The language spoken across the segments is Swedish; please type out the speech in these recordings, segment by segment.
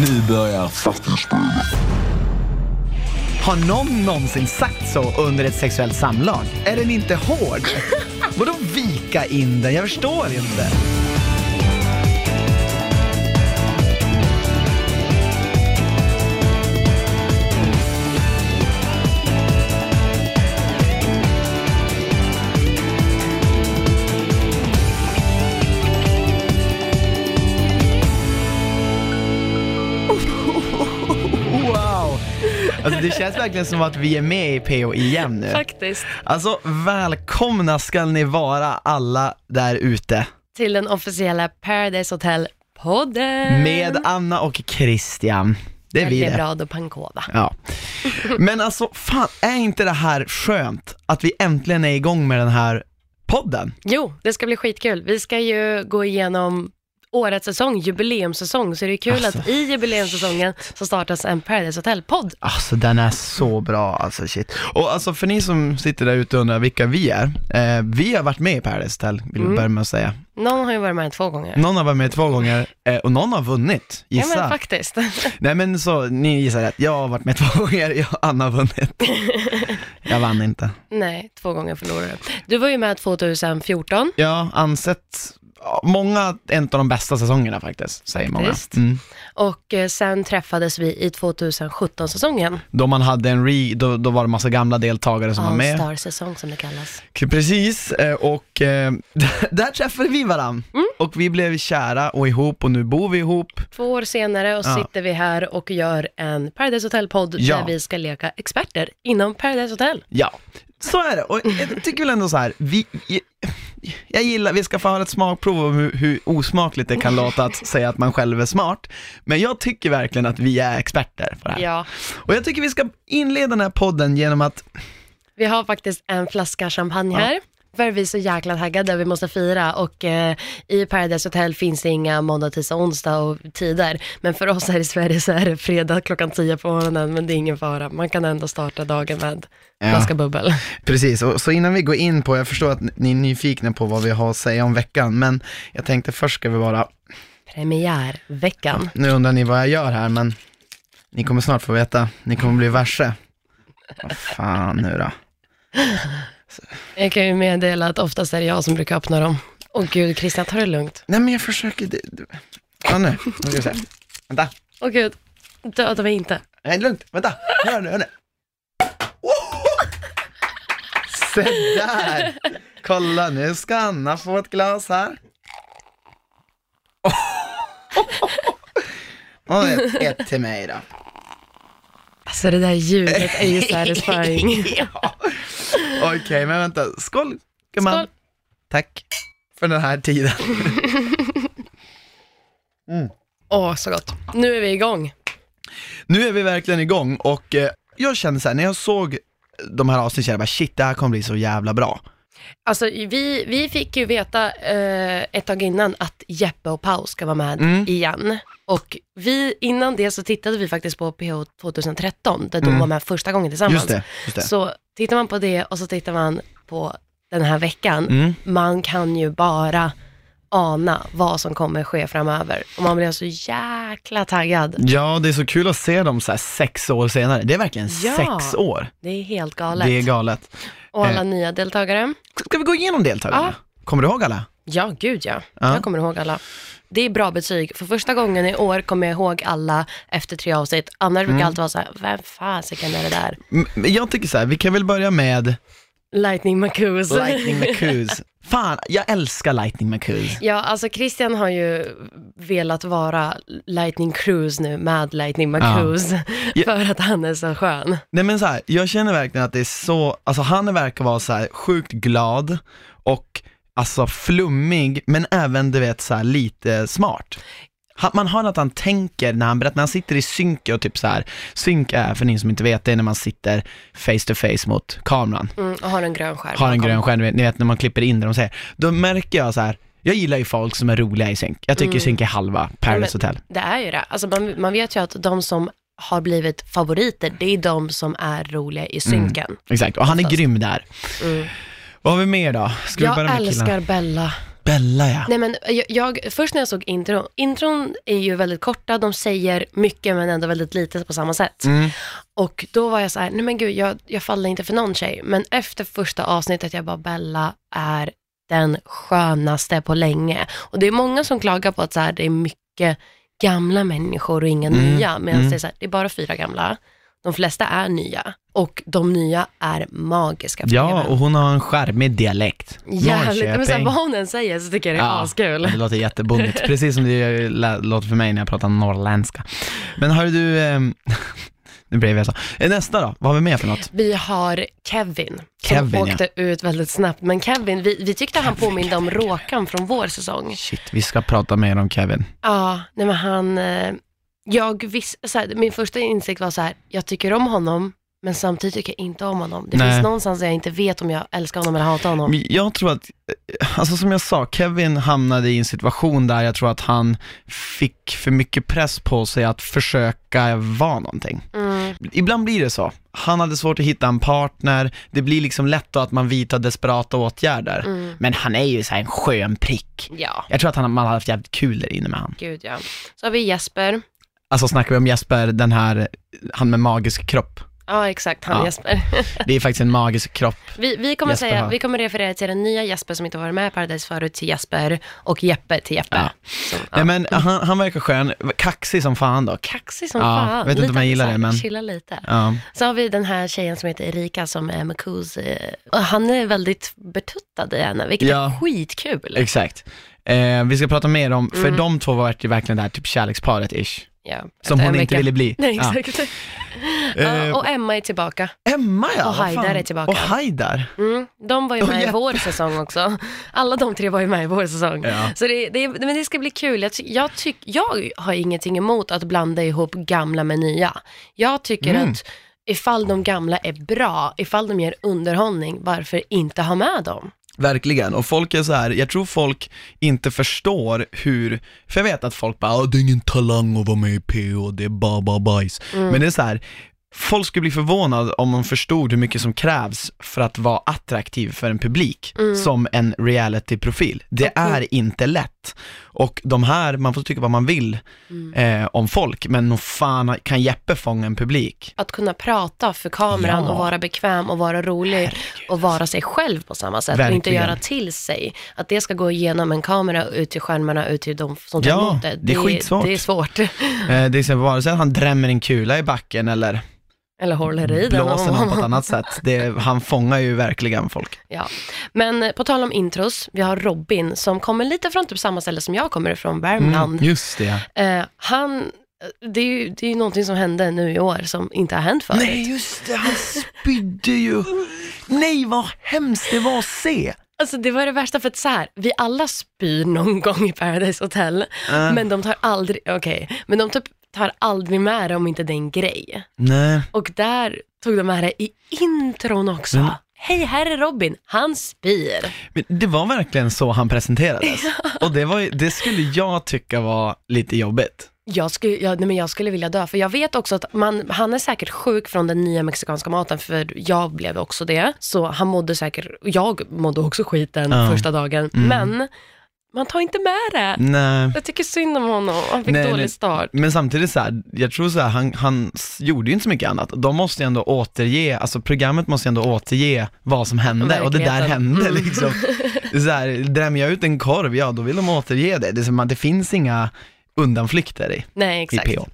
Nu börjar Fattigspelet. Har någon någonsin sagt så under ett sexuellt samlag? Är den inte hård? Vadå vika in den? Jag förstår inte. Det känns verkligen som att vi är med i PO igen nu. Faktiskt. Alltså välkomna ska ni vara alla där ute. Till den officiella Paradise Hotel-podden. Med Anna och Christian. Det är vi det. Belgrad och Pankova. Ja. Men alltså, fan, är inte det här skönt? Att vi äntligen är igång med den här podden? Jo, det ska bli skitkul. Vi ska ju gå igenom årets säsong, jubileumssäsong, så det är kul Alltså, att i jubileumssäsongen så startas en Paradise Hotel-podd. Alltså den är så bra alltså shit. Och alltså för ni som sitter där ute och undrar vilka vi är, eh, vi har varit med i Paradise Hotel, vill vi Mm. börja med att säga. Någon har ju varit med två gånger. Någon har varit med två gånger eh, och någon har vunnit, Ja gissa. men faktiskt. Nej men så, ni gissar rätt. Jag har varit med två gånger, jag Anna har vunnit. jag vann inte. Nej, två gånger förlorade du. Du var ju med 2014. Jag har ansett, ja, många, en av de bästa säsongerna faktiskt, säger många. Mm. Och eh, sen träffades vi i 2017-säsongen. Då man hade en re, då, då var det massa gamla deltagare som var med. All-star-säsong som det kallas. Precis, eh, och eh, där träffade vi varann. Mm. Och vi blev kära och ihop och nu bor vi ihop. Två år senare och Ja. sitter vi här och gör en Paradise Hotel-podd Ja. där vi ska leka experter inom Paradise Hotel. Ja, så är det. Och jag tycker väl ändå så här, vi, jag, gillar, vi ska få ha ett smakprov om hur, hur osmakligt det kan låta att säga att man själv är smart. Men jag tycker verkligen att vi är experter på det här. Ja. Och jag tycker vi ska inleda den här podden genom att, Vi har faktiskt en flaska champagne här. För vi är så jäkla taggade, vi måste fira och eh, i Paradise Hotel finns det inga måndag, tisdag, onsdag och tider. Men för oss här i Sverige så är det fredag klockan 10 på morgonen, men det är ingen fara. Man kan ändå starta dagen med Ja. flaska bubbel. precis, och, så innan vi går in på, jag förstår att ni är nyfikna på vad vi har att säga om veckan, men jag tänkte först ska vi bara Premiärveckan. Nu undrar ni vad jag gör här, men ni kommer snart få veta. Ni kommer bli varse. Vad fan nu då? Jag kan ju meddela att oftast är det jag som brukar öppna dem. Åh gud, Christian, ta det lugnt. Nej men jag försöker... det- det- Ja nu, nu ska vi se. Vänta. Åh gud, döda mig inte. Nej, lugnt. Vänta. Hör nu, hör nu. Se där! Kolla, nu ska Anna få ett glas här. Och ett, ett till mig då. Alltså det där ljudet är ju satisfying. ja. Okej, men vänta. Skål, gumman. Skål. Tack för den här tiden. Åh, så gott. Nu är vi igång. Nu är vi verkligen igång och eh, jag kände så här, när jag såg de här avsnitten, jag bara shit, det här kommer bli så jävla bra. Alltså vi, vi fick ju veta eh, ett tag innan att Jeppe och Pau ska vara med Mm. igen. Och vi, innan det så tittade vi faktiskt på PH 2013, där de Mm. var med första gången tillsammans. Just det, just det. Så tittar man på det och så tittar man på den här veckan, Mm. man kan ju bara ana vad som kommer ske framöver. Och man blir så jäkla taggad. Ja, det är så kul att se dem så här sex år senare. Det är verkligen Ja. sex år. Det är helt galet. Det är galet. och alla eh. nya deltagare. Ska vi gå igenom deltagarna? Kommer du ihåg alla? Ja, gud ja. Ja. Jag kommer ihåg alla. Det är bra betyg. För första gången i år kommer jag ihåg alla efter tre avsnitt. Annars Mm. brukar allt vara så här, vem fasiken är det där? M- men Jag tycker så här, vi kan väl börja med Lightning McCoos. Lightning McCoos. Fan, jag älskar Lightning McCoos. Ja, alltså Christian har ju velat vara Lightning Cruise nu med Lightning McCoos. Ja. För att han är så skön. Nej men så här, jag känner verkligen att det är så, alltså han verkar vara så här sjukt glad och alltså flummig, men även du vet så här lite smart. Han, man hör att han tänker när han berättar, när han sitter i synk och typ så här, synk är för ni som inte vet, det är när man sitter face to face mot kameran, Mm, och har en grön skärm. har en grön skärm, ni vet när man klipper in det de säger, då märker jag så här, jag gillar ju folk som är roliga i synk. Jag tycker Mm. synk är halva Paradise Ja, Hotel. Det är ju det. Alltså man, man vet ju att de som har blivit favoriter, det är de som är roliga i synken. Exakt, och han är Oftast. grym där. Mm. Vad har vi mer då? Ska vi Jag börja med killarna? älskar Bella Bella ja. Nej men jag, jag, först när jag såg intron, intron är ju väldigt korta, de säger mycket men ändå väldigt lite på samma sätt. Mm. Och då var jag så här, nej men gud, jag, jag faller inte för någon tjej. Men efter första avsnittet, jag bara, Bella är den skönaste på länge. Och det är många som klagar på att så här, det är mycket gamla människor och inga Mm, nya. Medan mm. det är så här, det är bara fyra gamla. De flesta är nya. Och de nya är magiska. på Ja, och hon har en charmig dialekt. Jävligt, men så här, Norrköping. vad hon än säger så tycker jag det är askul. det låter jättebonnigt, precis som det lä- låter för mig när jag pratar norrländska. Men hör du, ehm, nu blev jag så. Eh, Nästa då, vad har vi mer för något? Vi har Kevin, Kevin, som ja. åkte ut väldigt snabbt. Men Kevin, vi, vi tyckte han påminde om Råkan från vår säsong. Shit, vi ska prata mer om Kevin. Ja, nej men han, eh, jag visste, så här, min första insikt var så här, jag tycker om honom, men samtidigt tycker jag inte om honom. Det Nej. finns någonstans där jag inte vet om jag älskar honom eller hatar honom. Men Jag tror att, eh, alltså som jag sa, Kevin hamnade i en situation där jag tror att han fick för mycket press på sig att försöka vara någonting. Mm, Ibland blir det så. Han hade svårt att hitta en partner, det blir liksom lätt då att man vidtar desperata åtgärder. mm, Men han är ju så här en skön prick. ja, Jag tror att han, man har haft jävligt kul där inne med han. gud ja. Så har vi Jesper. Alltså snackar vi om Jesper, den här, han med magisk kropp. Ja, exakt, han Ja. Jesper. Det är faktiskt en magisk kropp. Vi, vi, kommer Jesper säga, har- vi kommer referera till den nya Jesper som inte varit med i Paradise förut, till Jesper och Jeppe till Jeppe. Ja. Så, ja. Nej men han, han verkar skön, kaxig som fan dock. Kaxig som fan. vet inte Lite om jag gillar det, men- Chilla lite. Så har vi den här tjejen som heter Erika som är Makus. eh, Han är väldigt betuttad i henne, vilket är skitkul. Exakt. Eh, vi ska prata mer om, för Mm. de två var ju verkligen det här typ kärleksparet ish. Ja, Som efter hon inte ville bli. Nej, Ja. exakt. Eh, Ja, och Emma är tillbaka. Emma ja, och vad Haidar fan. är tillbaka. Och Haidar. Mm, de var ju med i vår säsong också. Alla de tre var ju med i vår säsong. Ja. Så det, det, men det ska bli kul. Jag, ty, jag, tyck, jag har ingenting emot att blanda ihop gamla med nya. Jag tycker Mm. att ifall de gamla är bra, ifall de ger underhållning, varför inte ha med dem? Verkligen, och folk är så här, jag tror folk inte förstår hur, för jag vet att folk bara, "Ah, det är ingen talang att vara med i PO, det är bara, bara bajs. Mm. Men det är så här, folk skulle bli förvånade om de förstod hur mycket som krävs för att vara attraktiv för en publik, Mm. som en reality-profil. Det är inte lätt. Och de här, man får tycka vad man vill Mm. eh, om folk, men nog fan kan Jeppe fånga en publik. Att kunna prata för kameran Ja. och vara bekväm och vara rolig och vara sig själv på samma sätt och inte Verkligen. göra till sig. Att det ska gå igenom en kamera ut till skärmarna, ut till de som tar Ja, emot det. det är skitsvårt. Det är svårt. Eh, det är så, vare sig han drämmer en kula i backen eller Eller håller i den. blåser någon på ett annat sätt. Det, han fångar ju verkligen folk. Ja. Men på tal om intros, vi har Robin som kommer lite från typ samma ställe som jag kommer ifrån, Värmland. Mm, just det. Eh, han, eh, det är ju det är ju någonting som hände nu i år som inte har hänt förut. Nej, just det, han spydde ju. Nej, vad hemskt det var att se. Alltså det var det värsta för att så här, vi alla spyr någon gång i Paradise Hotel, Äh. men de tar aldrig, okej, men de typ tar aldrig med det om inte det är en grej. Nej, Och där tog de med det i intron också. Men- Hej, här är Robin, han spyr. men det var verkligen så han presenterades. Och det, var, det skulle jag tycka var lite jobbigt. Jag skulle, jag, nej men jag skulle vilja dö, för jag vet också att man, han är säkert sjuk från den nya mexikanska maten, för jag blev också det. Så han mådde säkert, jag mådde också skit den Ja. första dagen, Mm. men man tar inte med det. Nej. Jag tycker synd om honom, han fick Nej, dålig nej. start. Men samtidigt så här, jag tror så här, han, han gjorde ju inte så mycket annat. De måste ju ändå återge, alltså programmet måste ju ändå återge vad som hände och det där hände Mm. liksom. Så här, drämmer jag ut en korv, ja då vill de återge det. Det, är som det finns inga undanflykter i, Nej, i exakt. PO.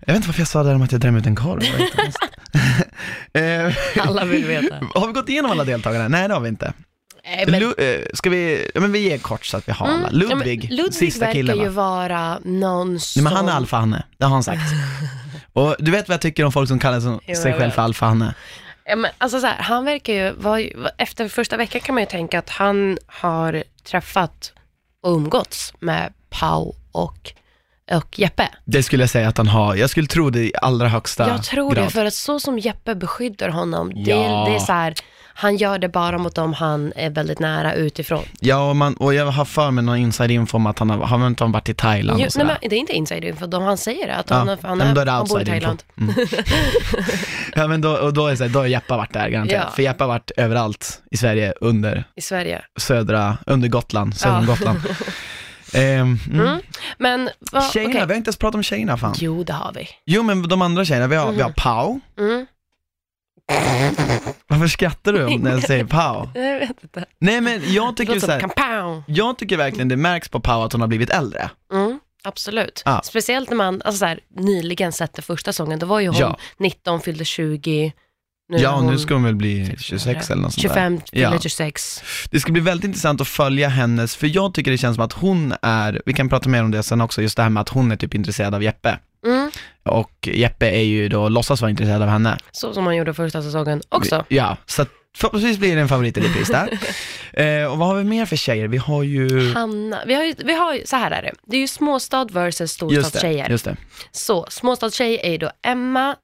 Jag vet inte varför jag sa det där om att jag drämmer ut en korv. Eh, Alla vill veta. har vi gått igenom alla deltagare? Nej det har vi inte. Nej, men, Lu, eh, ska vi, ja men vi ger kort så att vi har alla. Mm, ja, Ludvig, Ludvig sista verkar killen ju va? vara någon Nej, som... men han är alfahanne, det har han sagt. Och du vet vad jag tycker om folk som kallar sig, Jo, själv vet. för alfahanne? Ja, men, alltså så här, han verkar ju, vara, efter första veckan kan man ju tänka att han har träffat och umgåtts med Pau och, och Jeppe. Det skulle jag säga att han har, jag skulle tro det i allra högsta Jag tror grad. det, för att så som Jeppe beskyddar honom, Ja. det, det är så här, han gör det bara mot dem han är väldigt nära utifrån. Ja, och, man, och jag har för mig någon inside info om att han har, har inte han varit i Thailand Jo, och nej, sådär? men det är inte inside info, de, han säger det, att Ja, han, han, då är han bor i. Thailand. Ja men då, och då är det så här, då har Jeppa varit där garanterat. Ja. För Jeppa har varit överallt i Sverige under I Sverige. södra, under Gotland, söder om Ja. Gotland. Ehm, mm. Mm. Men, va, Tjejerna, okej. vi har inte ens pratat om tjejerna fan. Jo, det har vi. Jo men de andra tjejerna, vi har, vi har Pau. Varför skrattar du när jag säger Pau? Jag vet inte. Nej men jag tycker låter så här, kapow. jag tycker verkligen det märks på Pau att hon har blivit äldre. Mm, absolut. Ja. Speciellt när man alltså så här, nyligen sett det första sången. Då var ju hon Ja. 19, fyllde 20. Nu ja, nu ska hon väl bli 26 eller något sånt där. 25, fyllde Ja. 26. Det ska bli väldigt intressant att följa hennes, för jag tycker det känns som att hon är, vi kan prata mer om det sen också, just det här med att hon är typ intresserad av Jeppe. Mm. Och Jeppe är ju då, låtsas vara intresserad av henne. Så som man gjorde första säsongen också. Ja, så att förhoppningsvis blir det en favorit i repris där. eh, och vad har vi mer för tjejer? Vi har ju... Hanna, vi har ju, vi har ju, så här är det. Det är ju småstad versus Just det, storstadstjejer. just det. Så, småstadstjej är ju då Emma,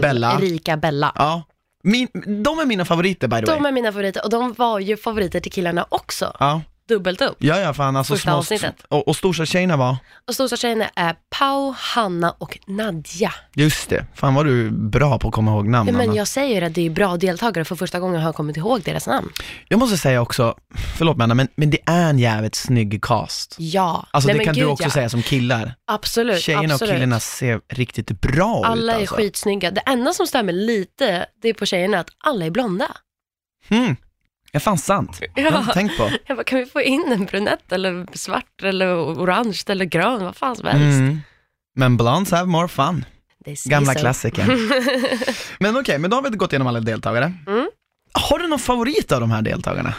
Bella. Erika, Bella. Ja. Min, de är mina favoriter by the way. De är mina favoriter och de var ju favoriter till killarna också. Ja, Dubbelt upp. ja, ja fan alltså Första små, avsnittet. och, och storstadstjejerna var, Och storstadstjejerna är Pau, Hanna och Nadja. just det, fan var du bra på att komma ihåg namn Ja, men Anna. jag säger att det är bra deltagare för första gången har jag kommit ihåg deras namn. Jag måste säga också, förlåt mig Anna, men, men det är en jävligt snygg cast. Ja, Alltså Nej, det men kan du gud, också ja. säga som killar. Absolut, Tjejerna absolut. och killarna ser riktigt bra ut Alla är alltså. skitsnygga. Det enda som stämmer lite, det är på tjejerna att alla är blonda. Hmm. Ja, fan sant. Det har jag inte tänkt på. Jag bara, kan vi få in en brunett eller svart eller orange eller grön, vad fan som helst. Mm. Men blondes have more fun. Gamla så. klassiker. men okej, men då har vi gått igenom alla deltagare. Mm. Har du någon favorit av de här deltagarna?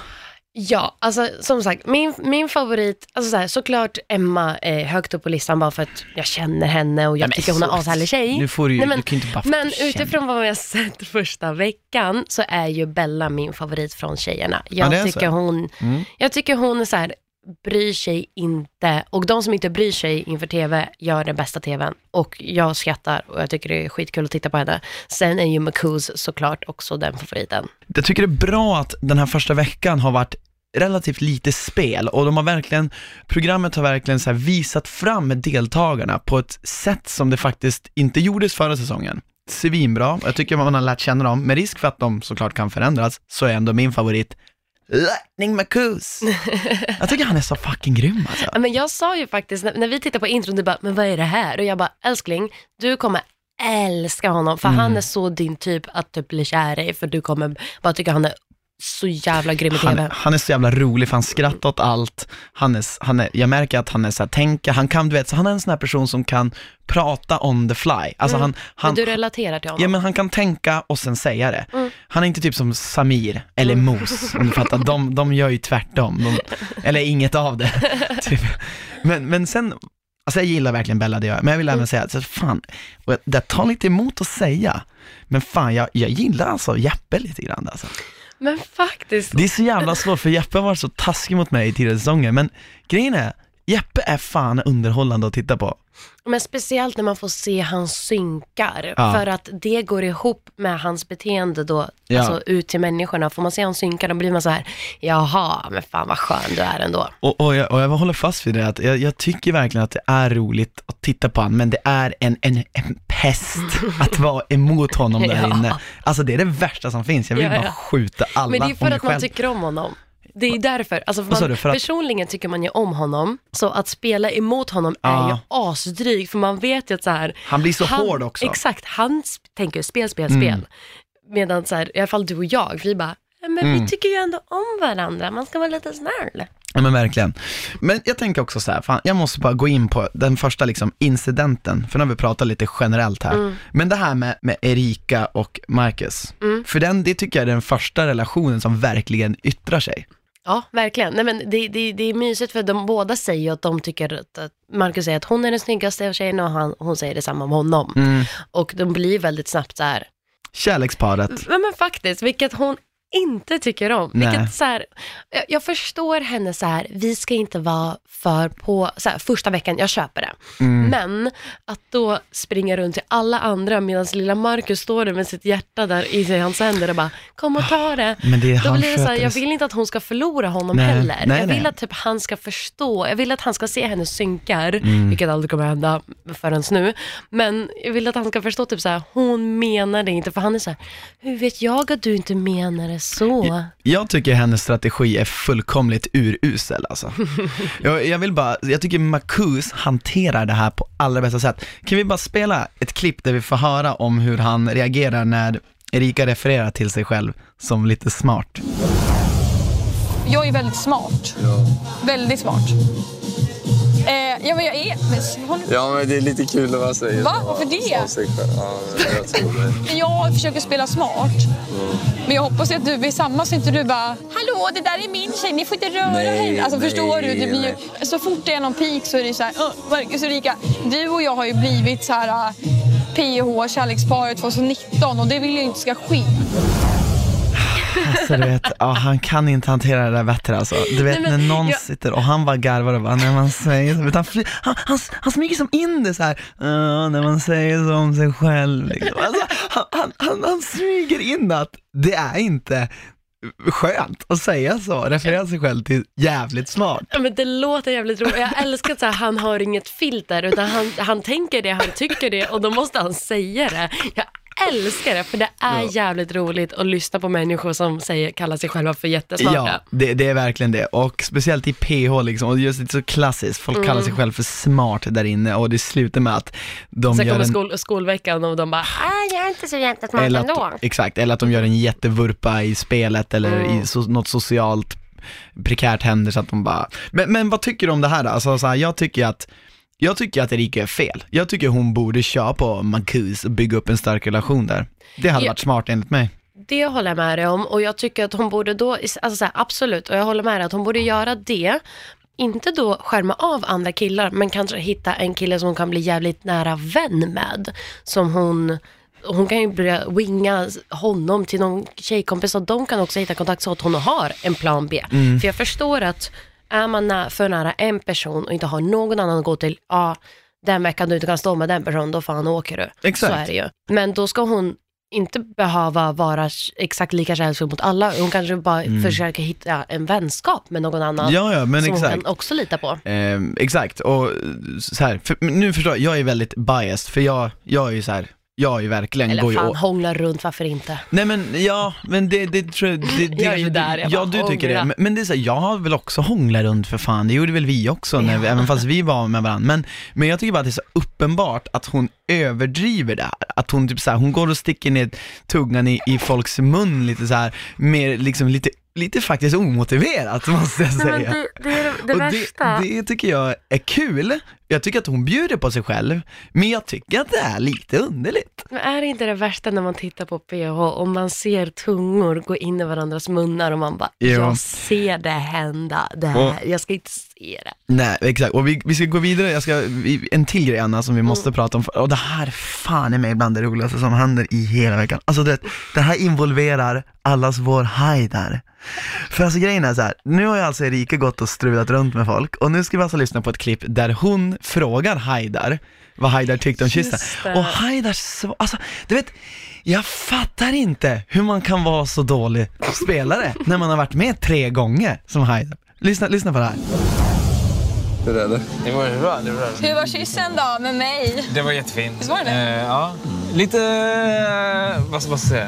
Ja, alltså som sagt, min, min favorit, alltså så här, såklart Emma är högt upp på listan bara för att jag känner henne och jag tycker hon är så- ashärlig tjej. Nu får du Nej, men- du kan inte bara Men känna. utifrån vad jag sett första veckan så är ju Bella min favorit från tjejerna. Jag, Ja, tycker, hon, Mm. jag tycker hon är så här, bryr sig inte. Och de som inte bryr sig inför TV gör den bästa TVn. Och jag skrattar och jag tycker det är skitkul att titta på henne. Sen är ju McCoos såklart också den favoriten. Jag tycker det är bra att den här första veckan har varit relativt lite spel och de har verkligen, programmet har verkligen så visat fram deltagarna på ett sätt som det faktiskt inte gjordes förra säsongen. Svinbra, jag tycker man har lärt känna dem, med risk för att de såklart kan förändras, så är ändå min favorit Lightning McCoos. Jag tycker han är så fucking grym alltså. Ja, men jag sa ju faktiskt, när, när vi tittade på intron, du bara, men vad är det här? Och jag bara, älskling, du kommer älska honom, för Mm. han är så din typ att typ bli kär i, för du kommer bara tycka han är så jävla grym i Han, TV. han är så jävla rolig för han skrattar åt allt. Han är, han är, jag märker att han är så här, tänka, han kan, du vet, så han är en sån här person som kan prata on the fly. Alltså han, han, men du relaterar till honom. Ja men han kan tänka och sen säga det. Mm. Han är inte typ som Samir eller Mos, om du fattar. De, de gör ju tvärtom. De, eller inget av det. typ. men, men sen, alltså jag gillar verkligen Bella, det gör jag. Men jag vill även säga att, så fan, och det tar lite emot att säga. Men fan, jag, jag gillar alltså Jeppe lite grann alltså. Men faktiskt, Det är så jävla svårt, för Jeppe har varit så taskig mot mig i tidigare säsonger. Men grejen är, Jeppe är fan underhållande att titta på. men speciellt när man får se hans synkar, Ja. för att det går ihop med hans beteende då, Ja. alltså ut till människorna. Får man se hans synkar, då blir man så här, jaha, men fan vad skön du är ändå. Och, och, jag, och jag håller fast vid det, att jag, jag tycker verkligen att det är roligt att titta på honom, men det är en, en, en pest att vara emot honom där Ja. inne. Alltså det är det värsta som finns, jag vill bara skjuta alla Men det är för att man själv. tycker om honom. Det är därför. Alltså för sa man, du? För att- Personligen tycker man ju om honom, så att spela emot honom är Ja. ju asdrygt, för man vet ju att så här, Han blir så hård också. Exakt, han sp- tänker spel, spel, Mm. spel. Medan så här, i alla fall du och jag, vi bara, "Ja, men Mm. vi tycker ju ändå om varandra, man ska vara lite snäll. Ja men verkligen. Men jag tänker också så här, fan, jag måste bara gå in på den första liksom incidenten, för nu har vi pratat lite generellt här. Mm. Men det här med, med Erika och Marcus, för den, det tycker jag är den första relationen som verkligen yttrar sig. Ja, verkligen. Nej, men det, det, det är mysigt för de båda säger ju att de tycker att, att Marcus säger att hon är den snyggaste av tjejerna och han, hon säger detsamma om honom. Mm. Och de blir väldigt snabbt så här, Kärleksparet. Ja men faktiskt, vilket hon inte tycker om. Nej. Vilket, så här, jag, jag förstår henne så här, vi ska inte vara för på, så här, första veckan, jag köper det. Mm. Men att då springa runt till alla andra medan lilla Marcus står där med sitt hjärta där i hans händer och bara, kom och ta det. Men det Då blir det så här, jag vill inte att hon ska förlora honom Nej, heller. nej, jag vill att typ, han ska förstå, jag vill att han ska se hennes synkar, Mm. vilket aldrig kommer hända förrän nu. Men jag vill att han ska förstå typ så här, hon menar det inte, för han är så här, hur vet jag att du inte menar det så? Jag tycker hennes strategi är fullkomligt urusel alltså. jag, jag vill bara, jag tycker Marcus hanterar det här på allra bästa sätt. Kan vi bara spela ett klipp där vi får höra om hur han reagerar när Erika refererar till sig själv som lite smart. Jag är väldigt smart. Väldigt smart. Eh, ja, men jag är... Men, håll- Ja, men det är lite kul när man säger Va? så. Varför det? Sig. Ja, jag tror jag försöker spela smart. Men jag hoppas att du är samma så inte du bara Hallå, det där är min tjej, ni får inte röra Nej, henne. Alltså nej, förstår du? Det blir ju, så fort det är någon peak så är det så här, "Åh, Marcus och Erika, du och jag har ju blivit så här uh, PH, kärleksparet 2019 och det vill jag inte ska ske. Alltså du vet, ja, han kan inte hantera det där bättre alltså. Du vet Nej, men när någon jag- sitter och han bara garvar och bara, när man säger så, han, fly, han, han, han smyger som in det så här. "Ja, när man säger så om sig själv. Liksom. Alltså, han, han, han, han smyger in att det är inte skönt att säga så, referera sig själv till jävligt smart. Ja, men det låter jävligt roligt. Jag älskar att så här, han har inget filter, utan han, han tänker det, han tycker det och då måste han säga det. Jag älskar det, för det är jävligt roligt att lyssna på människor som säger, kallar sig själva för jättesmarta. Ja, det, det är verkligen det. Och speciellt i PH liksom, och just det är så klassiskt, folk kallar sig själv för smart där inne och det slutar med att de Sen gör kommer en skol, skolveckan och de bara, ah, jag är inte så jättesmart eller ändå. att, exakt, eller att de gör en jättevurpa i spelet eller Mm. i so, något socialt prekärt händer så att de bara, men, men vad tycker du om det här då? Alltså så här, jag tycker att jag tycker att Erika är fel. Jag tycker hon borde köra på Marcus och bygga upp en stark relation där. Det hade Ja. varit smart enligt mig. Det håller jag med dig om och jag tycker att hon borde då, alltså så här, absolut, och jag håller med dig att hon borde göra det, inte då skärma av andra killar, men kanske hitta en kille som hon kan bli jävligt nära vän med. Som hon, hon kan ju börja winga honom till någon tjejkompis och de kan också hitta kontakt så att hon har en plan B. För jag förstår att är man nä- för nära en person och inte har någon annan att gå till, ja, den veckan du inte kan stå med den personen, då fan åker du. Exakt. Så är det ju. Men då ska hon inte behöva vara exakt lika kärleksfull mot alla. Hon kanske bara försöker hitta en vänskap med någon annan Ja, ja, men som exakt. hon kan också lita på. Eh, exakt, och så här, för, nu förstår jag, jag är väldigt biased, för jag, jag är ju så här, jag ju verkligen, går Eller ju fan, å- hångla runt, varför inte? Nej men ja, men det, det tror jag, det, det, Jag är ju där, jag Ja bara du tycker hångla. det, men, men det är så här, jag har väl också hånglat runt för fan, det gjorde väl vi också, när vi, även fast vi var med varandra. Men, men jag tycker bara att det är så uppenbart att hon överdriver det här. Att hon typ så här, hon går och sticker ner tungan i, i folks mun lite så här, mer liksom lite, lite faktiskt omotiverat måste jag säga. det är det, och det, det tycker jag är kul, jag tycker att hon bjuder på sig själv, men jag tycker att det är lite underligt. Men är det inte det värsta när man tittar på PH och man ser tungor gå in i varandras munnar och man bara, Jo. jag ser det hända, det här, jag ska inte se det. Nej, exakt. Och vi, vi ska gå vidare, jag ska, en till grej Anna som vi måste prata om, och det här fan är mig bland det roligaste som händer i hela veckan. Alltså det, det här involverar allas vår Haidar. För alltså grejen är så här, nu har ju alltså Erika gått och strulat runt med folk, och nu ska vi alltså lyssna på ett klipp där hon frågar Haidar vad Haidar tyckte om kyssen. Just. Och Haidar, så, alltså du vet, jag fattar inte hur man kan vara så dålig spelare när man har varit med tre gånger som Haidar. Lyssna, lyssna på det här. Hur är det? Det var bra. Det var, bra. Hur var kyssen då med mig? Det var jättefint. Visst var det det? Eh, ja. Lite, eh, vad ska man säga,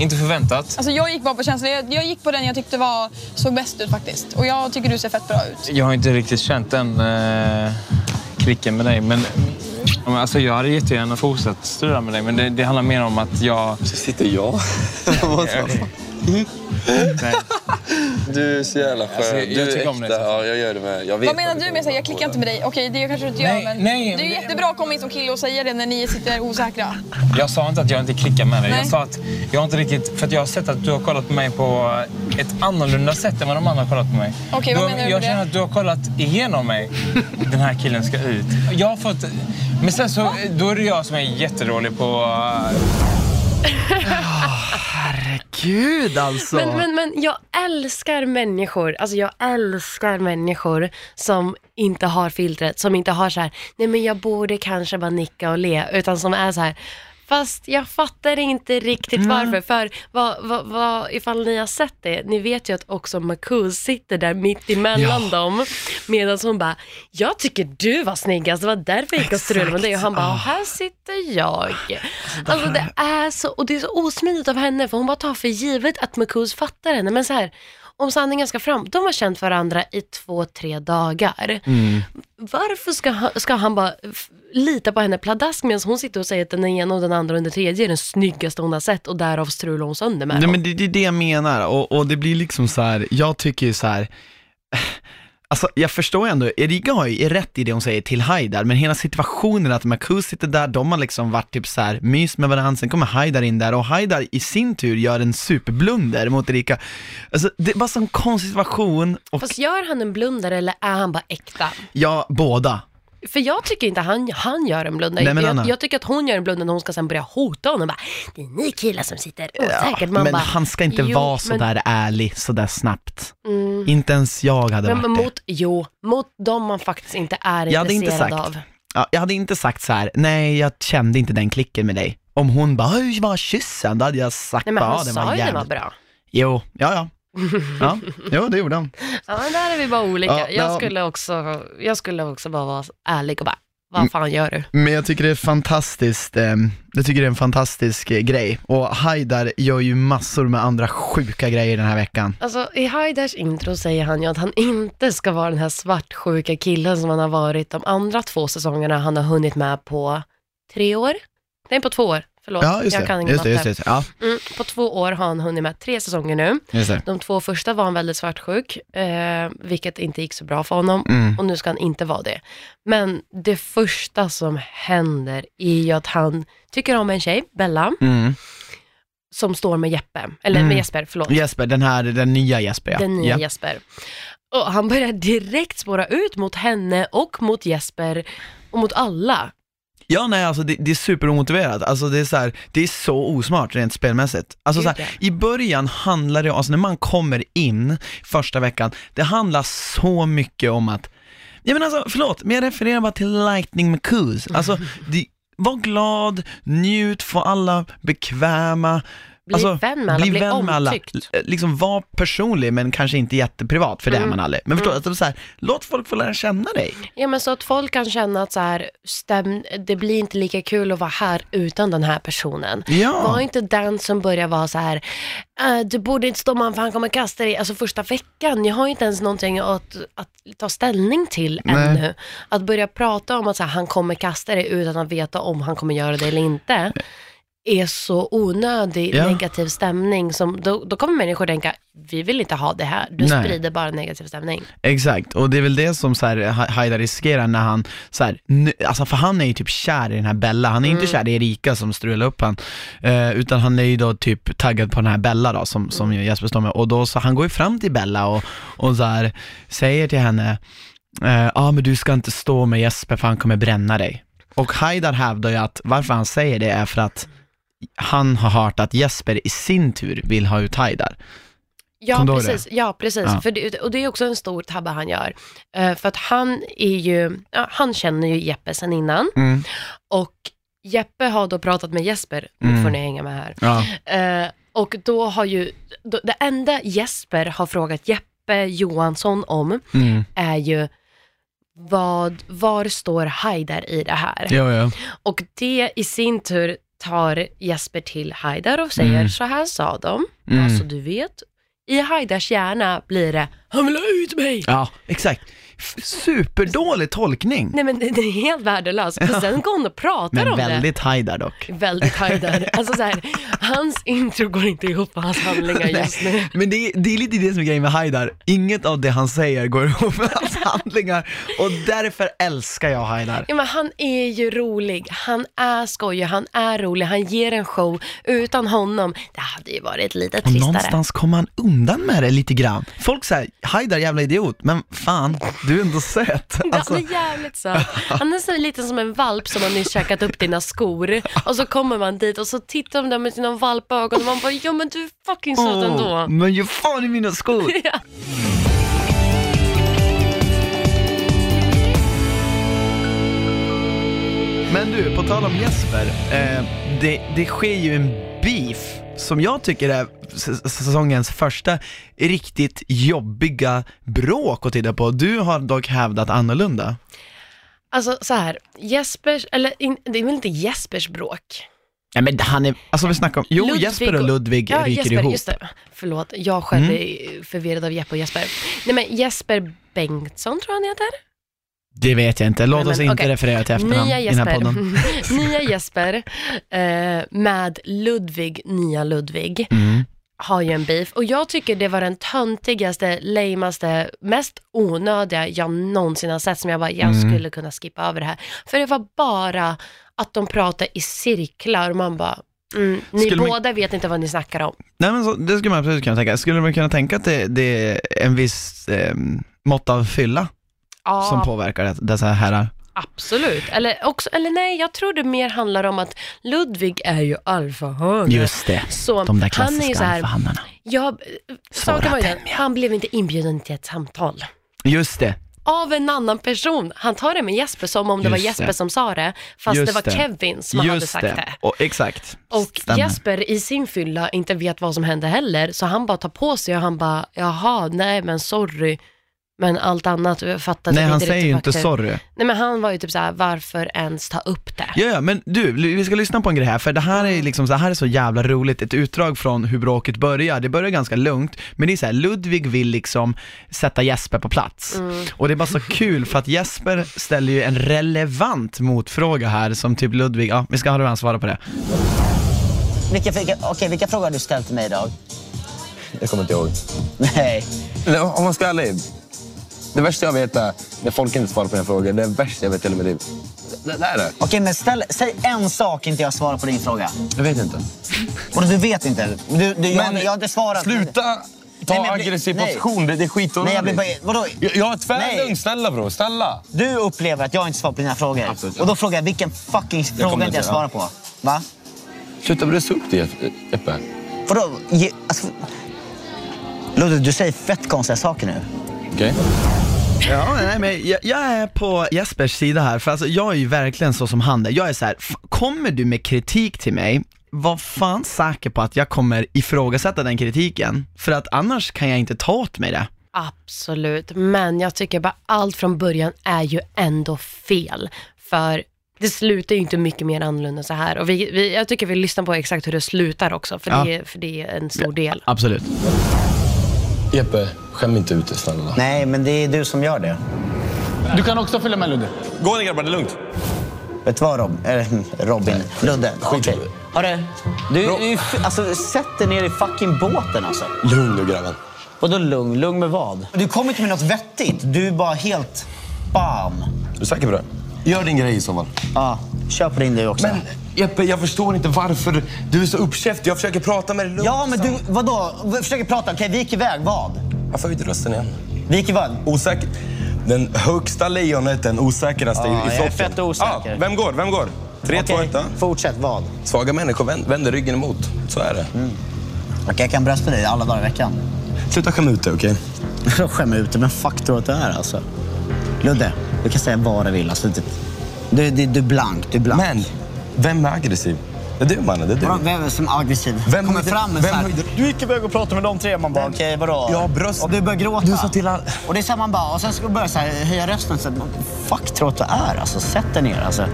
inte förväntat. Alltså jag gick bara på känslan. Jag, jag gick på den jag tyckte var, såg bäst ut faktiskt. Och jag tycker du ser fett bra ut. Jag har inte riktigt känt den eh, klicken med dig. Men, alltså, jag hade jättegärna fortsatt studera med dig. Men det, det handlar mer om att jag... Så sitter jag. Nej. du är så jävla skön. Alltså, jag- jag du är tycker om äkta. det. Ja, jag gör det med. Jag vet Vad menar du det med att kommer jag klickar inte med dig? Okej, det kanske du inte Nej, gör men nej, det är ju men- jättebra att komma in som kille och säga det när ni sitter osäkra. Jag sa inte att jag inte klickar med dig. Nej. Jag sa att jag inte riktigt... För att jag har sett att du har kollat på mig på ett annorlunda sätt än vad de andra har kollat på mig. Okej, vad Du menar du Jag med känner det? att du har kollat igenom mig. Den här killen ska ut. Jag har fått... Men sen så, då är det jag som är jättedålig på... Herregud alltså. Men, men, men jag älskar människor, alltså jag älskar människor som inte har filtret, som inte har så här, nej men jag borde kanske bara nicka och le, utan som är så här, fast jag fattar inte riktigt Mm. varför. För vad, vad, vad, ifall ni har sett det, ni vet ju att också Marcus sitter där mitt emellan Ja. dem, medan hon bara, jag tycker du var snyggast, det var därför jag gick och strulade med dig. Och han bara, Ah. här sitter jag. Alltså det är så, och det är så osmidigt av henne, för hon bara tar för givet att Marcus fattar henne. Men så här, om sanningen ska fram, de har känt varandra i två, tre dagar. Mm. Varför ska han, ska han bara lita på henne pladask medan hon sitter och säger att den ena och den andra och den tredje är den snyggaste hon har sett och därav strular hon sönder med Nej men det, det är det jag menar och, och det blir liksom så här. jag tycker ju så här. Alltså jag förstår ändå, Erika har ju rätt i det hon säger till Haidar, men hela situationen att Marcus sitter där, de har liksom varit typ så här mys med varandra, sen kommer Haidar in där och Haidar i sin tur gör en superblunder mot Erika. Alltså det var sån konstig situation och Fast gör han en blunder eller är han bara äkta? ja, båda. För jag tycker inte han, han gör en blunder. Nej, men jag, Anna. jag tycker att hon gör en blunder när hon ska sen börja hota honom. Bara, det är ni killar som sitter osäkert. Man men bara, han ska inte jo, vara så men- där ärlig, så där snabbt. Mm. Inte ens jag hade Men, varit det. mot, jo, mot dem man faktiskt inte är Jag hade inte intresserad sagt. av. Ja, jag hade inte sagt så här. nej jag kände inte den klicken med dig. Om hon bara, hur var kyssen? Då hade jag sagt Nej men han ja, den sa var ju den var bra. Jo, ja ja. Ja, jo det gjorde han. Ja men där är vi bara olika. Ja, jag, ja. skulle också, jag skulle också bara vara ärlig och bara, vad Mm. fan gör du? Men jag tycker det är fantastiskt, eh, jag tycker det är en fantastisk eh, grej. Och Haidar gör ju massor med andra sjuka grejer den här veckan. Alltså i Haidars intro säger han ju att han inte ska vara den här svartsjuka killen som han har varit de andra två säsongerna han har hunnit med på tre år? Nej, på två år. Förlåt, Ja, just jag det. kan ingen Just det, matte. just det. Ja, Mm, på två år har han hunnit med tre säsonger nu. just det. De två första var han väldigt svartsjuk, eh, vilket inte gick så bra för honom. Mm. Och nu ska han inte vara det. Men det första som händer är ju att han tycker om en tjej, Bella, Mm. som står med Jeppe, eller Mm. med Jesper, förlåt. Jesper, den här, den nya Jesper ja. Den nya ja. Jesper. Och han börjar direkt spåra ut mot henne och mot Jesper och mot alla. Ja nej alltså det, det är superomotiverat, alltså det är så här, det är så osmart rent spelmässigt. Alltså så här, i början handlar det, alltså när man kommer in första veckan, det handlar så mycket om att, ja men alltså förlåt, men jag refererar bara till Lightning McCoos, alltså det, var glad, njut, få alla bekväma, Bli alltså, vän med alla, bli vän med alla. L- Liksom var personlig men kanske inte jätteprivat, för det är Mm. man aldrig. Men förstå, alltså, så här, låt folk få lära känna dig. Ja men så att folk kan känna att så här, stäm, det blir inte lika kul att vara här utan den här personen. Ja. Var inte den som börjar vara så här, "Äh, du borde inte stå man för han kommer kasta dig, alltså första veckan, jag har inte ens någonting att, att ta ställning till Nej. ännu. Att börja prata om att så här, han kommer kasta dig utan att veta om han kommer göra det eller inte, är så onödig Ja. negativ stämning. Som, då, då kommer människor tänka, vi vill inte ha det här, du Nej. sprider bara negativ stämning. Exakt, och det är väl det som så här, Ha- Haidar riskerar när han, så här, nu, alltså för han är ju typ kär i den här Bella, han är inte kär i Erika som strular upp han, eh, utan han är ju då typ taggad på den här Bella då, som, som ju Jesper står med, och då så han går ju fram till Bella och, och så här, säger till henne, ja ah, men du ska inte stå med Jesper för han kommer bränna dig. Och Haidar hävdar ju att varför han säger det är för att han har hört att Jesper i sin tur vill ha ut Haidar. Ja, precis. Ja, precis. Ja. För det, och det är också en stor tabbe han gör. Eh, för att han är ju, ja, han känner ju Jeppe sen innan Mm. och Jeppe har då pratat med Jesper, nu Mm. får ni hänga med här. Ja. Eh, och då har ju, då, det enda Jesper har frågat Jeppe Johansson om Mm. är ju vad, var står Haidar i det här? Ja, ja. Och det i sin tur tar Jesper till Haidar och säger, Mm. så här sa de. Mm. Alltså du vet, i Haidars hjärna blir det, han vill ha ut mig. Ja, exakt. Superdålig tolkning. Nej men det, det är helt värdelöst. För sen går hon och pratar Men om väldigt Haidar dock. det. Väldigt Haidar. Alltså så här, hans intro går inte ihop med hans handlingar just nu. Men det är, det är lite det som är grejen med Haidar. Inget av det han säger går ihop med hans handlingar och därför älskar jag Haidar. Ja, men han är ju rolig, han är skojig, han är rolig, han ger en show. Utan honom, det hade ju varit lite Och tristare. någonstans kommer han undan med det lite grann. Folk säger Haidar jävla idiot, men fan, du är ändå söt. Alltså, Han är jävligt söt. Han är så lite som en valp som har nyss käkat upp dina skor. Och så kommer man dit och så tittar de där med sina valpögon och man bara, ja men du är fucking söt åh, ändå. men ge fan i mina skor. Ja. Men du, på tal om Jesper, eh, det, det sker ju en beef som jag tycker är säsongens första riktigt jobbiga bråk att titta på. Du har dock hävdat annorlunda. Alltså så här, Jespers, eller in, det är väl inte Jespers bråk? Nej men han är, alltså vi snackar om, jo Ludvig Jesper och Ludvig ja, ryker Jesper, ihop. Mm. Just det. Förlåt, jag själv är förvirrad av Jeppe och Jesper. Nej men Jesper Bengtsson tror jag han heter. Det vet jag inte, låt Nej, oss men, inte okej. referera till efternamn Nya i den här podden. nya Jesper eh, med Ludvig, nya Ludvig, Mm. har ju en beef. Och jag tycker det var den töntigaste, lamaste, mest onödiga jag någonsin har sett som jag bara, jag Mm. skulle kunna skippa över det här. För det var bara att de pratade i cirklar och man bara, mm, ni Skulle man- båda vet inte vad ni snackar om. Nej men så, det skulle man absolut kunna tänka. Skulle man kunna tänka att det, det är en viss eh, mått av fylla Ja, som påverkar dessa herrar? absolut. Eller, också, eller nej, jag tror det mer handlar om att Ludvig är ju alfahane. Just det, Så de där han är ju så klassiska här, alfahannarna. saken var ju den, han blev inte inbjuden till ett samtal. Just det, Av en annan person. Han tar det med Jesper som om det var Jesper det. som sa det, fast Just det var det. Kevin som hade just sagt det. det. Och, exakt. Och Stämmer. Jesper i sin fylla inte vet vad som hände heller, så han bara tar på sig och han bara, jaha, nej men sorry. Men allt annat fattade Nej han säger ju inte sorry. Nej men han var ju typ såhär, varför ens ta upp det? Ja, ja, men du, vi ska lyssna på en grej här, för det här är liksom, så här är så jävla roligt, ett utdrag från hur bråket börjar. Det börjar ganska lugnt, men det är så här, Ludvig vill liksom sätta Jesper på plats. Och det är bara så kul, för att Jesper ställer ju en relevant motfråga här, som typ Ludvig, ja, vi ska ha han svara på det. Vilka, vilka, okej, vilka frågor har du ställt till mig idag? Jag kommer inte ihåg. Nej. Om man ska vara ärlig. Det värsta jag vet är när folk inte svarar på mina frågor. Det är värsta jag vet i hela mitt liv. Det, det är det. Okej, men ställ, säg en sak inte jag svarar på din fråga. Jag vet inte. Och du vet inte? Du, du, jag, Men jag har inte svarat. Sluta ta Nej, men aggressiv nej. position. Det, det är skitonödigt. Nej, jag blir bara... Vadå? Jag, jag är tvärlugn. Snälla bror. Snälla. Du upplever att jag inte svarar på dina frågor. Absolut, ja. Och då frågar jag vilken fucking fråga kommer inte jag svarar på. Va? Sluta brösta upp dig Jeppe. Vadå? Alltså, Ludde, du säger fett konstiga saker nu. Okej? Ja, nej, men jag, jag är på Jespers sida här, för alltså, jag är ju verkligen så som han är. Jag är så här, kommer du med kritik till mig, var fan säker på att jag kommer ifrågasätta den kritiken, för att annars kan jag inte ta åt mig det. Absolut, men jag tycker bara allt från början är ju ändå fel. För det slutar ju inte mycket mer annorlunda så här. Och vi, vi, jag tycker vi lyssnar på exakt hur det slutar också, för, Ja. det, är- för det är en stor del. Absolut. Jeppe, skäm inte ut dig snälla. Nej, men det är du som gör det. Du kan också följa med Ludde. Gå ner grabbar, det är lugnt. Vet du vad Rob, äh, Robin? Ludde. Okej. det. Hörru, du, du, alltså, sätt dig ner i fucking båten alltså. Lugn nu grabben. Vadå lugn? Lugn med vad? Du kommer inte med något vettigt. Du är bara helt bam. Är du säker på det? Gör din grej i så fall. Ja, kör på din du också. Men Jeppe, jag förstår inte varför du är så uppkäftig. Jag försöker prata med dig lugnt. Ja, men du, vadå? Vi försöker prata. Okej, vik iväg. Vad? Varför höjde rösten igen? Vik iväg. Osäker. Den högsta lejonet, den osäkraste Ja, i jag är fett osäker. Ja, vem går? Vem går? Tre, två, Okej, ett. fortsätt. Vad? Svaga människor vänd- vänder ryggen emot. Så är det. Okej, jag kan brösta dig alla dagar i veckan. Sluta skämma ut dig, okej? Skämma ut dig, men fuck tror att du är alltså? Ludde, du kan säga vad du vill. Alltså, du, du, du, du är blank. Du är blank. Men, vem är aggressiv? Det är du mannen, det är du. Vadå, Vem är som är aggressiv? Vem kommer höjde- fram med vem så här, höjde- Du gick iväg och pratade med de tre. Man bara, okej vadå? Ja, bröst. Och du börjar gråta. Du sa till all- Och det är så här man bara, och sen ska du börja så här, höja rösten. Så här, fuck tror att du är alltså? Sätt dig ner alltså.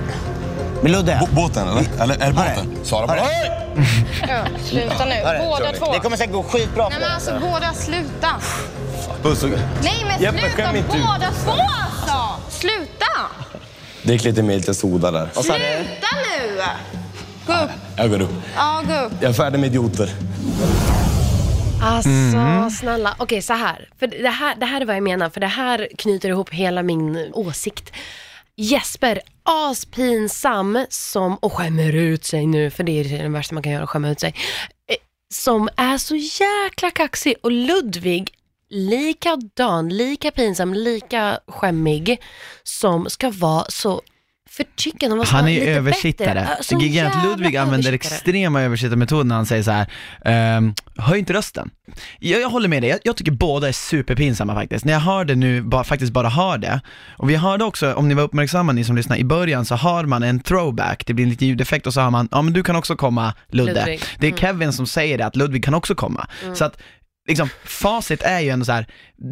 Men Ludde. Bo- båten, eller? Eller är det båten? Hörru. det. Ja, sluta nu. Hörru, Båda två. Det kommer säkert gå skitbra för Nej men alltså båda, sluta. Puss och... Nej men Jeppe, sluta ut. båda två alltså. Sluta. Drick lite mer lite soda där. Och Sluta nu. Gå upp. Jag går upp. Ja, gå upp. Jag är färdig med idioter. Alltså Mm. snälla, okej så här. För det här, det här är vad jag menar, för det här knyter ihop hela min åsikt. Jesper, aspinsam som, och skämmer ut sig nu, för det är det värsta man kan göra, skämma ut sig. Eh, Som är så jäkla kaxig och Ludvig, likadan, lika pinsam, lika skämmig som ska vara så förtryckande. Man ska Han är översittare. bättre. Ja, så Gigant Ludvig använder extrema översittarmetoder när han säger så här: ehm, höj inte rösten. Jag, jag håller med dig, jag, jag tycker båda är superpinsamma faktiskt. När jag hör det nu, bara, faktiskt bara hör det. Och vi hörde också, om ni var uppmärksamma ni som lyssnar, i början så har man en throwback, det blir en liten ljudeffekt och så har man, ja men du kan också komma Ludde. Ludvig. Det är Mm. Kevin som säger det, att Ludvig kan också komma. Så att Liksom, facit är ju ändå så här,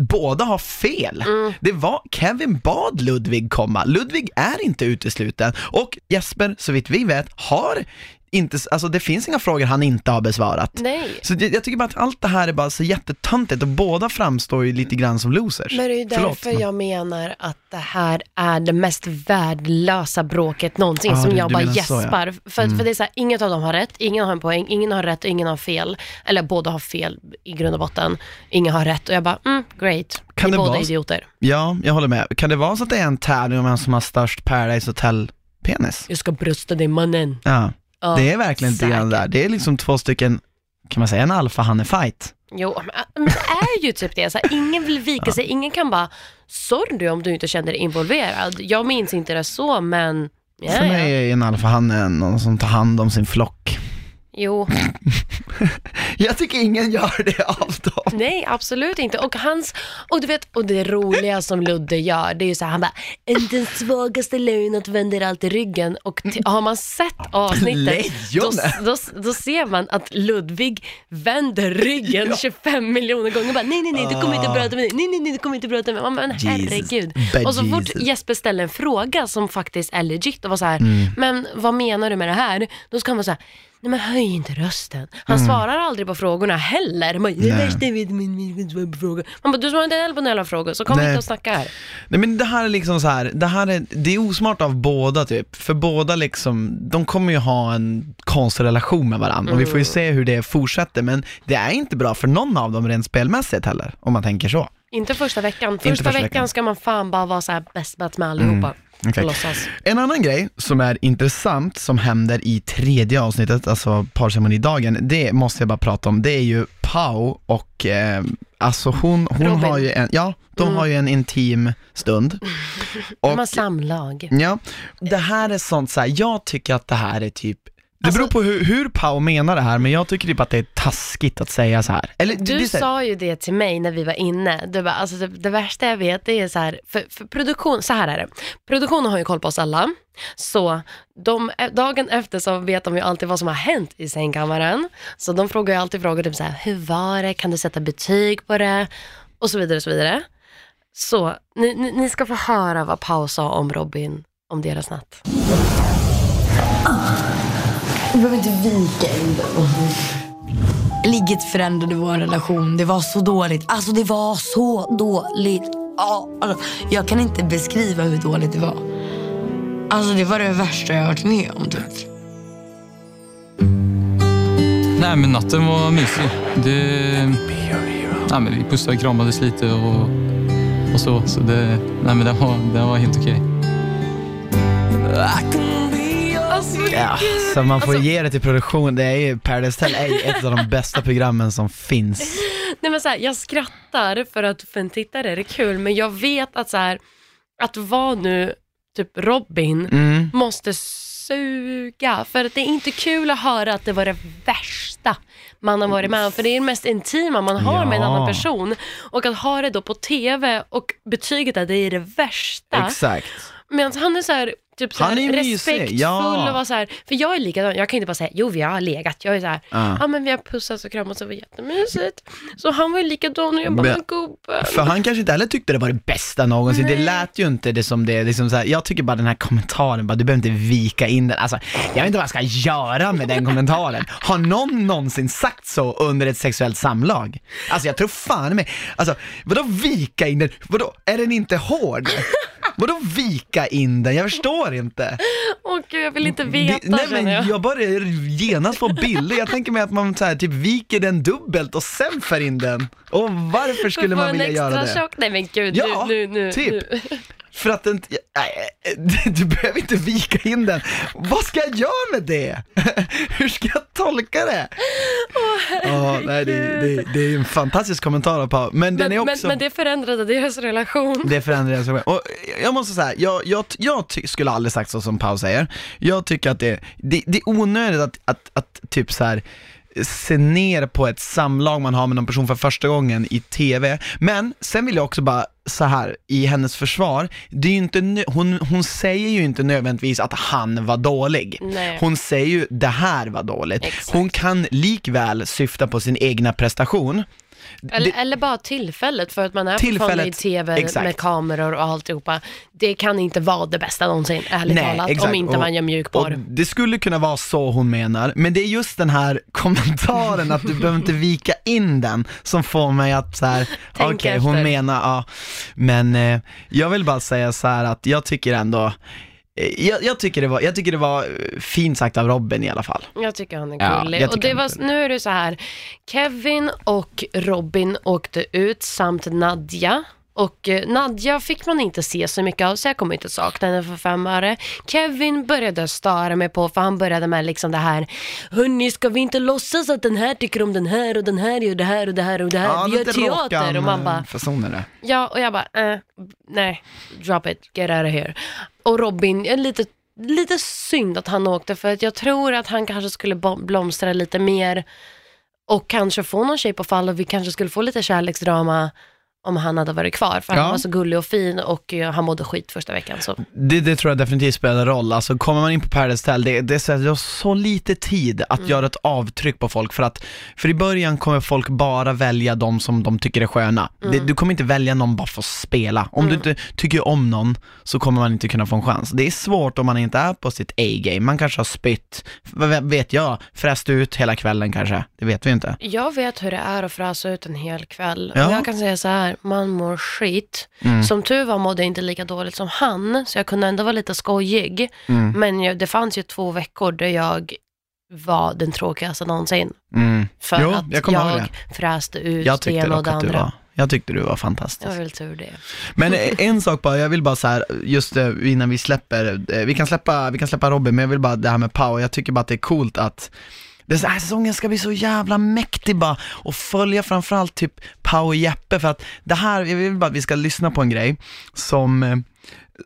båda har fel. Mm. Det var, Kevin bad Ludvig komma, Ludvig är inte utesluten och Jesper, så vitt vi vet, har inte, alltså det finns inga frågor han inte har besvarat. Nej. Så jag, jag tycker bara att allt det här är bara så jättetöntigt och båda framstår ju lite grann som losers. Men det är ju Förlåt, därför men- jag menar att det här är det mest värdelösa bråket någonsin, Ja, som du- jag du bara så, ja. Mm. gäspar. För, för det är så här, inget av dem har rätt, ingen har en poäng, ingen har rätt och ingen har fel. Eller båda har fel i grund och botten. Ingen har rätt och jag bara, mm, great. Kan Ni det båda vara idioter. Ja, jag håller med. Kan det vara så att det är en tävling om vem som har störst Paradise Hotel-penis? Jag ska brösta dig mannen. Ja, Ja, det är verkligen lite grann säkert. där. Det är liksom två stycken, kan man säga en alfa-hanne-fight? Jo, men, men det är ju typ det. Så här, ingen vill vika sig, ingen kan bara, sorry om du inte känner dig involverad. Jag minns inte det så, men ja, För mig ja. är en alfahanne någon som tar hand om sin flock. Jo, Jag tycker ingen gör det av dem. nej absolut inte. Och hans, och du vet, och det roliga som Ludde gör, det är ju så här, han bara, "En- den svagaste lejonet vänder alltid ryggen. Och t- har man sett avsnittet, då, då, då ser man att Ludvig vänder ryggen 25 miljoner gånger. Bara, nej, nej, nej, du kommer inte prata med mig. Nej, nej, nej, du kommer inte prata med mig. Men Ah. Jesus. herregud. But Och så fort Jesus. Jesper ställer en fråga som faktiskt är legit och var så här, Mm. men vad menar du med det här? Då ska man säga, nej men höj inte rösten. Han svarar aldrig på frågorna heller. Man, Mm. Nej. bara, du svarar inte heller på några frågor, så kom Nej. inte och snacka här. Nej men det här är liksom så här, det här är, det är osmart av båda typ, för båda liksom, de kommer ju ha en konstig relation med varandra och vi får Mm. ju se hur det fortsätter, men det är inte bra för någon av dem rent spelmässigt heller, om man tänker så. Inte första veckan. Första, första veckan, veckan. ska man fan bara vara så här best buds med allihopa. Låtsas. En annan grej som är intressant som händer i tredje avsnittet, alltså parceremonidagen, det måste jag bara prata om, det är ju Pau och eh, alltså hon, hon Robin. har ju en, ja, de har ju en intim stund. De har samlag. Ja, det här är sånt så här, jag tycker att det här är typ det Alltså- beror på hur, hur Pau menar det här, men jag tycker typ att det är taskigt att säga så här. Eller, det Du här, sa ju det till mig när vi var inne. Du bara, alltså det, det värsta jag vet det är så här, för, för produktion, så här är det. Produktionen har ju koll på oss alla. Så de, dagen efter så vet de ju alltid vad som har hänt i sängkammaren. Så de frågar ju alltid frågor typ så här, hur var det, kan du sätta betyg på det? Och så vidare, och så vidare. Så ni, ni, ni ska få höra vad Pau sa om Robin, om deras natt. Du behöver inte vika in Ligget förändrade vår relation. Det var så dåligt. Alltså det var så dåligt. Ja, alltså, jag kan inte beskriva hur dåligt det var. Alltså det var det värsta jag varit med om typ. Nej, men natten var mysig. Det... Nej, men vi pussade och kramades lite och, och så. Så det, nej, men det, var, det var helt okej. Alltså, ja, så man får ge det till produktion, det är ju, Paradise Hotel är ju ett av de bästa programmen som finns. Nej men så här, jag skrattar för att för en tittare är det kul, men jag vet att så här, att vara nu typ Robin Mm. måste suga. För att det är inte kul att höra att det var det värsta man har varit med om. För det är det mest intima man har med en Ja. annan person. Och att ha det då på TV och betyget att det är det värsta. Exakt. Medan han är så här, typ så Han här, är mysig, respektfull ja. och var så här, för jag är likadan, jag kan inte bara säga jo vi har legat, jag är så här, Ja. ja men vi har pussats och kramats och det var jättemysigt. Så han var ju likadan och jag bara, Men- men gubben. För han kanske inte heller tyckte det var det bästa någonsin, det Nej. lät ju inte det som det, liksom så här, jag tycker bara den här kommentaren, bara, du behöver inte vika in den, alltså jag vet inte vad jag ska göra med den kommentaren. Har någon någonsin sagt så under ett sexuellt samlag? Alltså jag tror fan med, alltså vadå vika in den, vadå, är den inte hård? Vadå vika in den? Jag förstår inte. Åh gud, jag vill inte veta Det- nej känner men jag. jag börjar genast få bilder, jag tänker mig att man så här, typ viker den dubbelt och sen för in den. Och varför skulle För man vilja göra det? Tjock. Nej men gud, Ja, nu, nu, nu. typ. nu. För att den, nej, du behöver inte vika in den. Vad ska jag göra med det? Hur ska jag tolka det? Ja, nej, det, det, det är en fantastisk kommentar Pau, men den Men, är också... men, men det förändrade deras relation. Det jag så mycket. Och jag måste säga, jag, jag, jag skulle aldrig sagt så som Pau säger. Jag tycker att det, det, det är onödigt att, att, att typ så här se ner på ett samlag man har med någon person för första gången i TV. Men sen vill jag också bara så här i hennes försvar, det är inte, hon, hon säger ju inte nödvändigtvis att han var dålig. Nej. Hon säger ju det här var dåligt. Exakt. Hon kan likväl syfta på sin egna prestation. Eller, Det- eller bara tillfället för att man är fortfarande i TV exakt. med kameror och alltihopa. Det kan inte vara det bästa någonsin, ärligt talat, om inte Och- man gör mjukporr. Det skulle kunna vara så hon menar, men det är just den här kommentaren att du behöver inte vika in den som får mig att så här, okej Tänka hon menar, ja. Men eh, jag vill bara säga så här att jag tycker ändå, eh, jag, jag, tycker det var, jag tycker det var eh, fint sagt av Robin i alla fall. Jag tycker han är Ja, gullig. jag och det var, nu är det så här, Kevin och Robin åkte ut samt Nadja. Och eh, Nadja fick man inte se så mycket av, så jag kommer inte sakna henne för fem öre. Kevin började störa mig på, för han började med liksom det här, Hörni, ska vi inte låtsas att den här tycker om den här och den här gör det här och det här och det här. vi gör teater. Och man eh, bara, fasoner där. Ja, och jag bara, eh, nej, drop it, get out of here. Och Robin, är lite, lite synd att han åkte för att jag tror att han kanske skulle blomstra lite mer och kanske få någon tjej på fall och vi kanske skulle få lite kärleksdrama om han hade varit kvar. För Ja. han var så gullig och fin och eh, han mådde skit första veckan. Så. Det, det tror jag definitivt spelar roll. Alltså kommer man in på Paradise Hotel, det, det, är så, det har så lite tid att göra ett avtryck på folk för att, för i början kommer folk bara välja de som de tycker är sköna. Det, du kommer inte välja någon bara för att spela. Om du inte tycker om någon så kommer man inte kunna få en chans. Det är svårt om man inte är på sitt A-game. Man kanske har spytt, vad vet jag, fräst ut hela kvällen kanske. Det vet vi inte. Jag vet hur det är att fräsa ut en hel kväll. Ja. Jag kan säga så här, man mår skit. Mm. Som tur var mådde jag inte lika dåligt som han, så jag kunde ändå vara lite skojig. Mm. Men jag, det fanns ju två veckor där jag var den tråkigaste någonsin. Mm. För Jo, att jag jag fräste ut Jag det ena och det andra. var, jag tyckte du var fantastisk. var väl tur det. Men eh, en sak bara, jag vill bara så här, just eh, innan vi släpper, eh, vi kan släppa, vi kan släppa Robin, men jag vill bara det här med Pau, jag tycker bara att det är coolt att den här säsongen ska bli så jävla mäktig bara, och följa framförallt typ Pau och Jeppe, för att det här, jag vill bara att vi ska lyssna på en grej som, eh,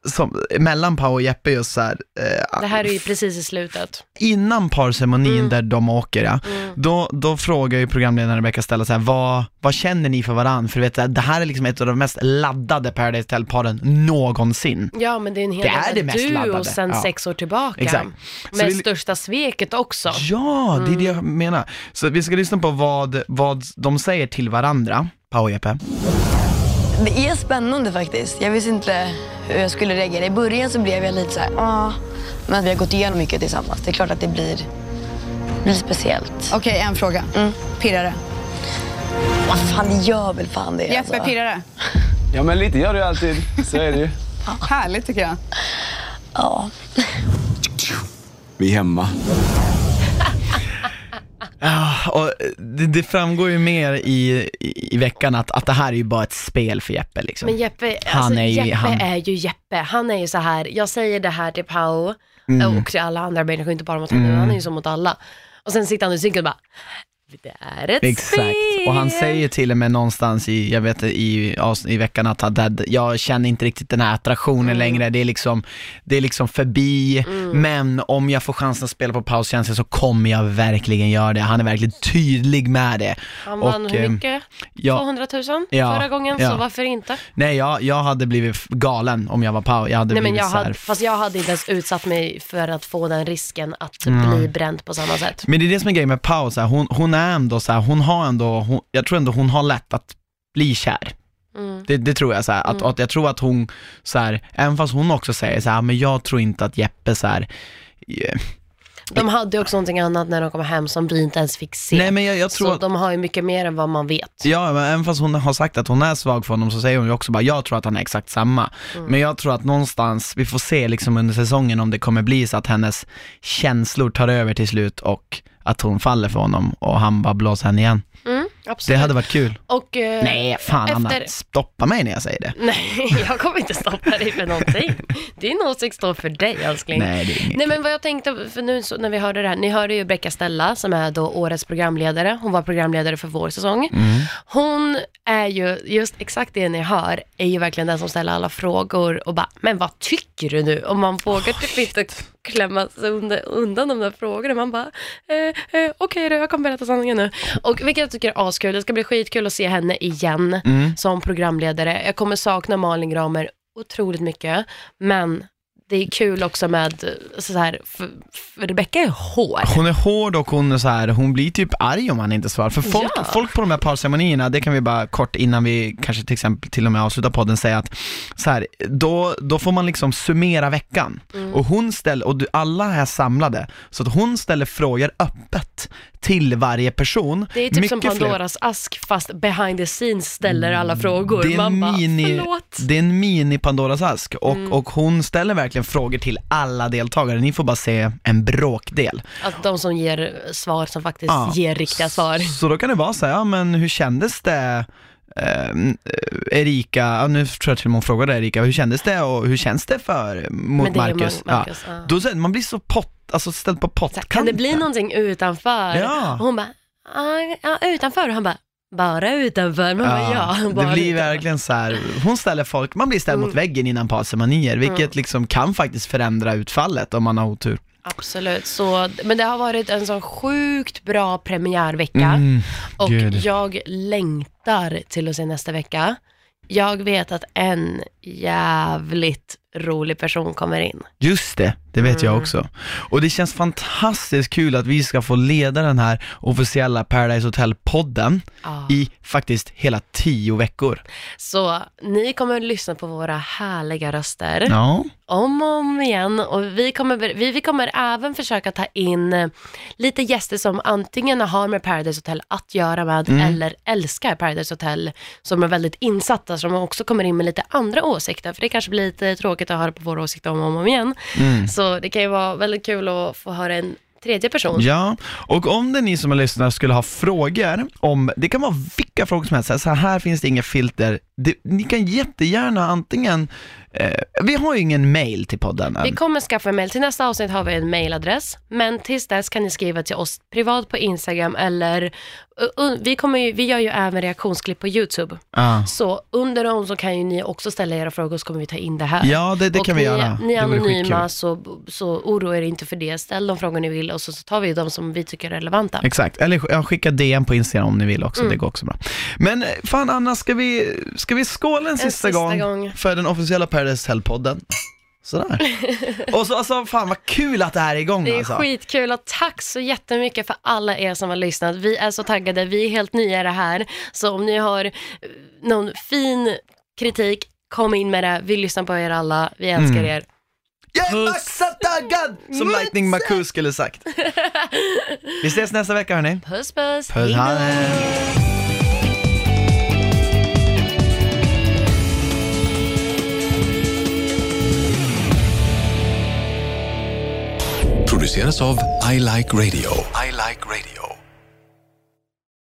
som mellan Pau och Jeppe just så här, eh, Det här är ju precis i slutet. innan parceremonin där de åker, ja, då, då frågar ju programledaren Rebecca Stella så här, vad, vad känner ni för varann? För du vet, det här är liksom ett av de mest laddade Paradise Hotel-paren någonsin. Ja, men det är en hel Det är det mest duo laddade. sedan Ja. sex år tillbaka. Exakt. Med vi- största sveket också. Ja, det är det jag menar. Så vi ska lyssna på vad, vad de säger till varandra, Pau och Jeppe. Det är spännande faktiskt. Jag visste inte hur jag skulle reagera. I början så blev jag lite så här, ah. Men vi har gått igenom mycket tillsammans. Det är klart att det blir, blir speciellt. Okej, en fråga. Pirrar det? Vad fan, det gör väl fan det Jeppe, alltså. pirrar det? Ja, men lite gör ju alltid. Så är det ju. Härligt tycker jag. Ja. Vi är hemma. Ja, och det, det framgår ju mer i, i, i veckan att, att det här är ju bara ett spel för Jeppe liksom. Men Jeppe, Han alltså, är ju- Jeppe han- är ju Jeppe. Han är ju så här, jag säger det här till Pau Mm. och till alla andra människor, inte bara mot henne, han är ju så mot alla. Och sen sitter han i cykeln och bara, det är ett Exakt, spel. och han säger till och med någonstans i, jag vet i, i veckan att han, jag känner inte riktigt den här attraktionen Mm. längre, det är liksom, det är liksom förbi, Mm. men om jag får chansen att spela på paustjänsten så kommer jag verkligen göra det. Han är verkligen tydlig med det. Han vann Och, hur eh, mycket? ja. 200 000 Ja, förra gången, ja. så varför inte? Nej, jag, jag hade blivit galen om jag var Pau. Jag hade Nej, blivit jag så här, hade, fast jag hade inte ens utsatt mig för att få den risken att Mm. bli bränd på samma sätt. Men det är det som är grejen med Pau, så här, hon, hon är ändå så här, hon har ändå, hon, jag tror ändå hon har lätt att bli kär. Mm. Det, det tror jag, så här, att, Mm. att jag tror att hon, så här, även fast hon också säger så här, men jag tror inte att Jeppe så här, eh, De hade också någonting annat när de kom hem som vi inte ens fick se. Nej, men jag- jag tror så att- de har ju mycket mer än vad man vet. Ja, men även fast hon har sagt att hon är svag för honom så säger hon ju också bara, jag tror att han är exakt samma. Mm. Men jag tror att någonstans, vi får se liksom under säsongen om det kommer bli så att hennes känslor tar över till slut och att hon faller för honom och han bara blåser henne igen. Mm. Det hade varit kul. Och, eh, Nej, fan Anna, efter- stoppa mig när jag säger det. Nej, jag kommer inte stoppa dig för någonting. Din åsikt står för dig, älskling. Nej, det är inget. Nej, men vad jag tänkte, för nu så, när vi hörde det här, ni hörde ju Becka Stella som är då årets programledare. Hon var programledare för vår säsong. Mm. Hon är ju, just exakt det ni hör, är ju verkligen den som ställer alla frågor och bara, men vad tycker du nu? Och man vågar typ inte klämma sig undan, undan de där frågorna. Man bara, eh, eh, okej då, jag kommer berätta sanningen nu. Och vilket jag tycker är askul. Det ska bli skitkul att se henne igen Mm. som programledare. Jag kommer sakna Malin Gramer otroligt mycket, men det är kul också med, så här, för, för Rebecca är hård. Hon är hård och hon är så här, hon blir typ arg om han inte svarar. För folk, Ja. folk på de här parceremonierna, det kan vi bara kort innan vi kanske till exempel till och med avslutar podden säga att så här, då, då får man liksom summera veckan. Mm. Och hon ställer, och alla är samlade, så att hon ställer frågor öppet till varje person. Det är typ som Mycket fler- Pandoras ask fast behind the scenes ställer alla frågor. Det är, en mini, förlåt. det är en mini Pandoras ask och, Mm. och hon ställer verkligen frågor till alla deltagare. Ni får bara se en bråkdel. Att de som ger svar som faktiskt Ja. ger riktiga svar. Så då kan det vara så här, ja men hur kändes det Erika, ja, nu tror jag till och med hon frågade Erika, hur kändes det och hur känns det för mot Men det Marcus? Mar- Marcus, ja. Då, så här, man blir så pott, alltså ställd på pottkanten. Kan det bli någonting utanför? Ja. Och hon bara, "Ah, ja utanför. Och han bara, bara utanför. Man bara, ja, det bara blir utanför. verkligen så här, hon ställer folk, man blir ställd mot väggen innan parceremonier, vilket Mm. liksom kan faktiskt förändra utfallet om man har otur. Absolut, så, men det har varit en sån sjukt bra premiärvecka Mm, och gud. jag längtar till att se nästa vecka. Jag vet att en jävligt rolig person kommer in. Just det, det vet jag Mm. också. Och det känns fantastiskt kul att vi ska få leda den här officiella Paradise Hotel-podden Ja. i faktiskt hela tio veckor. Så ni kommer att lyssna på våra härliga röster. Ja. om och om igen och vi kommer, vi, vi kommer även försöka ta in eh, lite gäster som antingen har med Paradise Hotel att göra med Mm. eller älskar Paradise Hotel som är väldigt insatta som också kommer in med lite andra åsikter för det kanske blir lite tråkigt att höra på våra åsikter om och om igen. Mm. Så det kan ju vara väldigt kul att få höra en tredje person. Ja, och om det är ni som har lyssnat skulle ha frågor om, det kan vara vilka frågor som helst, så här, här finns det inga filter, det, ni kan jättegärna antingen, eh, vi har ju ingen mail till podden Vi än. kommer skaffa en mail. Till nästa avsnitt har vi en mailadress. Men tills dess kan ni skriva till oss privat på Instagram eller uh, uh, vi, kommer ju, vi gör ju även reaktionsklipp på YouTube. Ja. Så under dem så kan ju ni också ställa era frågor så kommer vi ta in det här. Ja, det- det kan vi ni, göra. Ni är anonyma så, så oroa er inte för det. Ställ de frågor ni vill och så, så tar vi de som vi tycker är relevanta. Exakt, eller ja, skicka DM på Instagram om ni vill också, Mm. det går också bra. Men eh, fan Anna, ska vi, ska vi skåla en, sista, sista gång, gång. för den officiella Paradise Hotel-podden? Sådär. och så alltså, fan vad kul att det här är igång Det är alltså. skitkul och tack så jättemycket för alla er som har lyssnat. Vi är så taggade, vi är helt nya i det här. Så om ni har eh, någon fin kritik, kom in med det. Vi lyssnar på er alla, vi älskar Mm. er. Jag är maxat taggad! Som Lightning McCoo skulle sagt. Vi ses nästa vecka hörni. Puss puss, Puss, Produceras av I Like Radio. I like radio.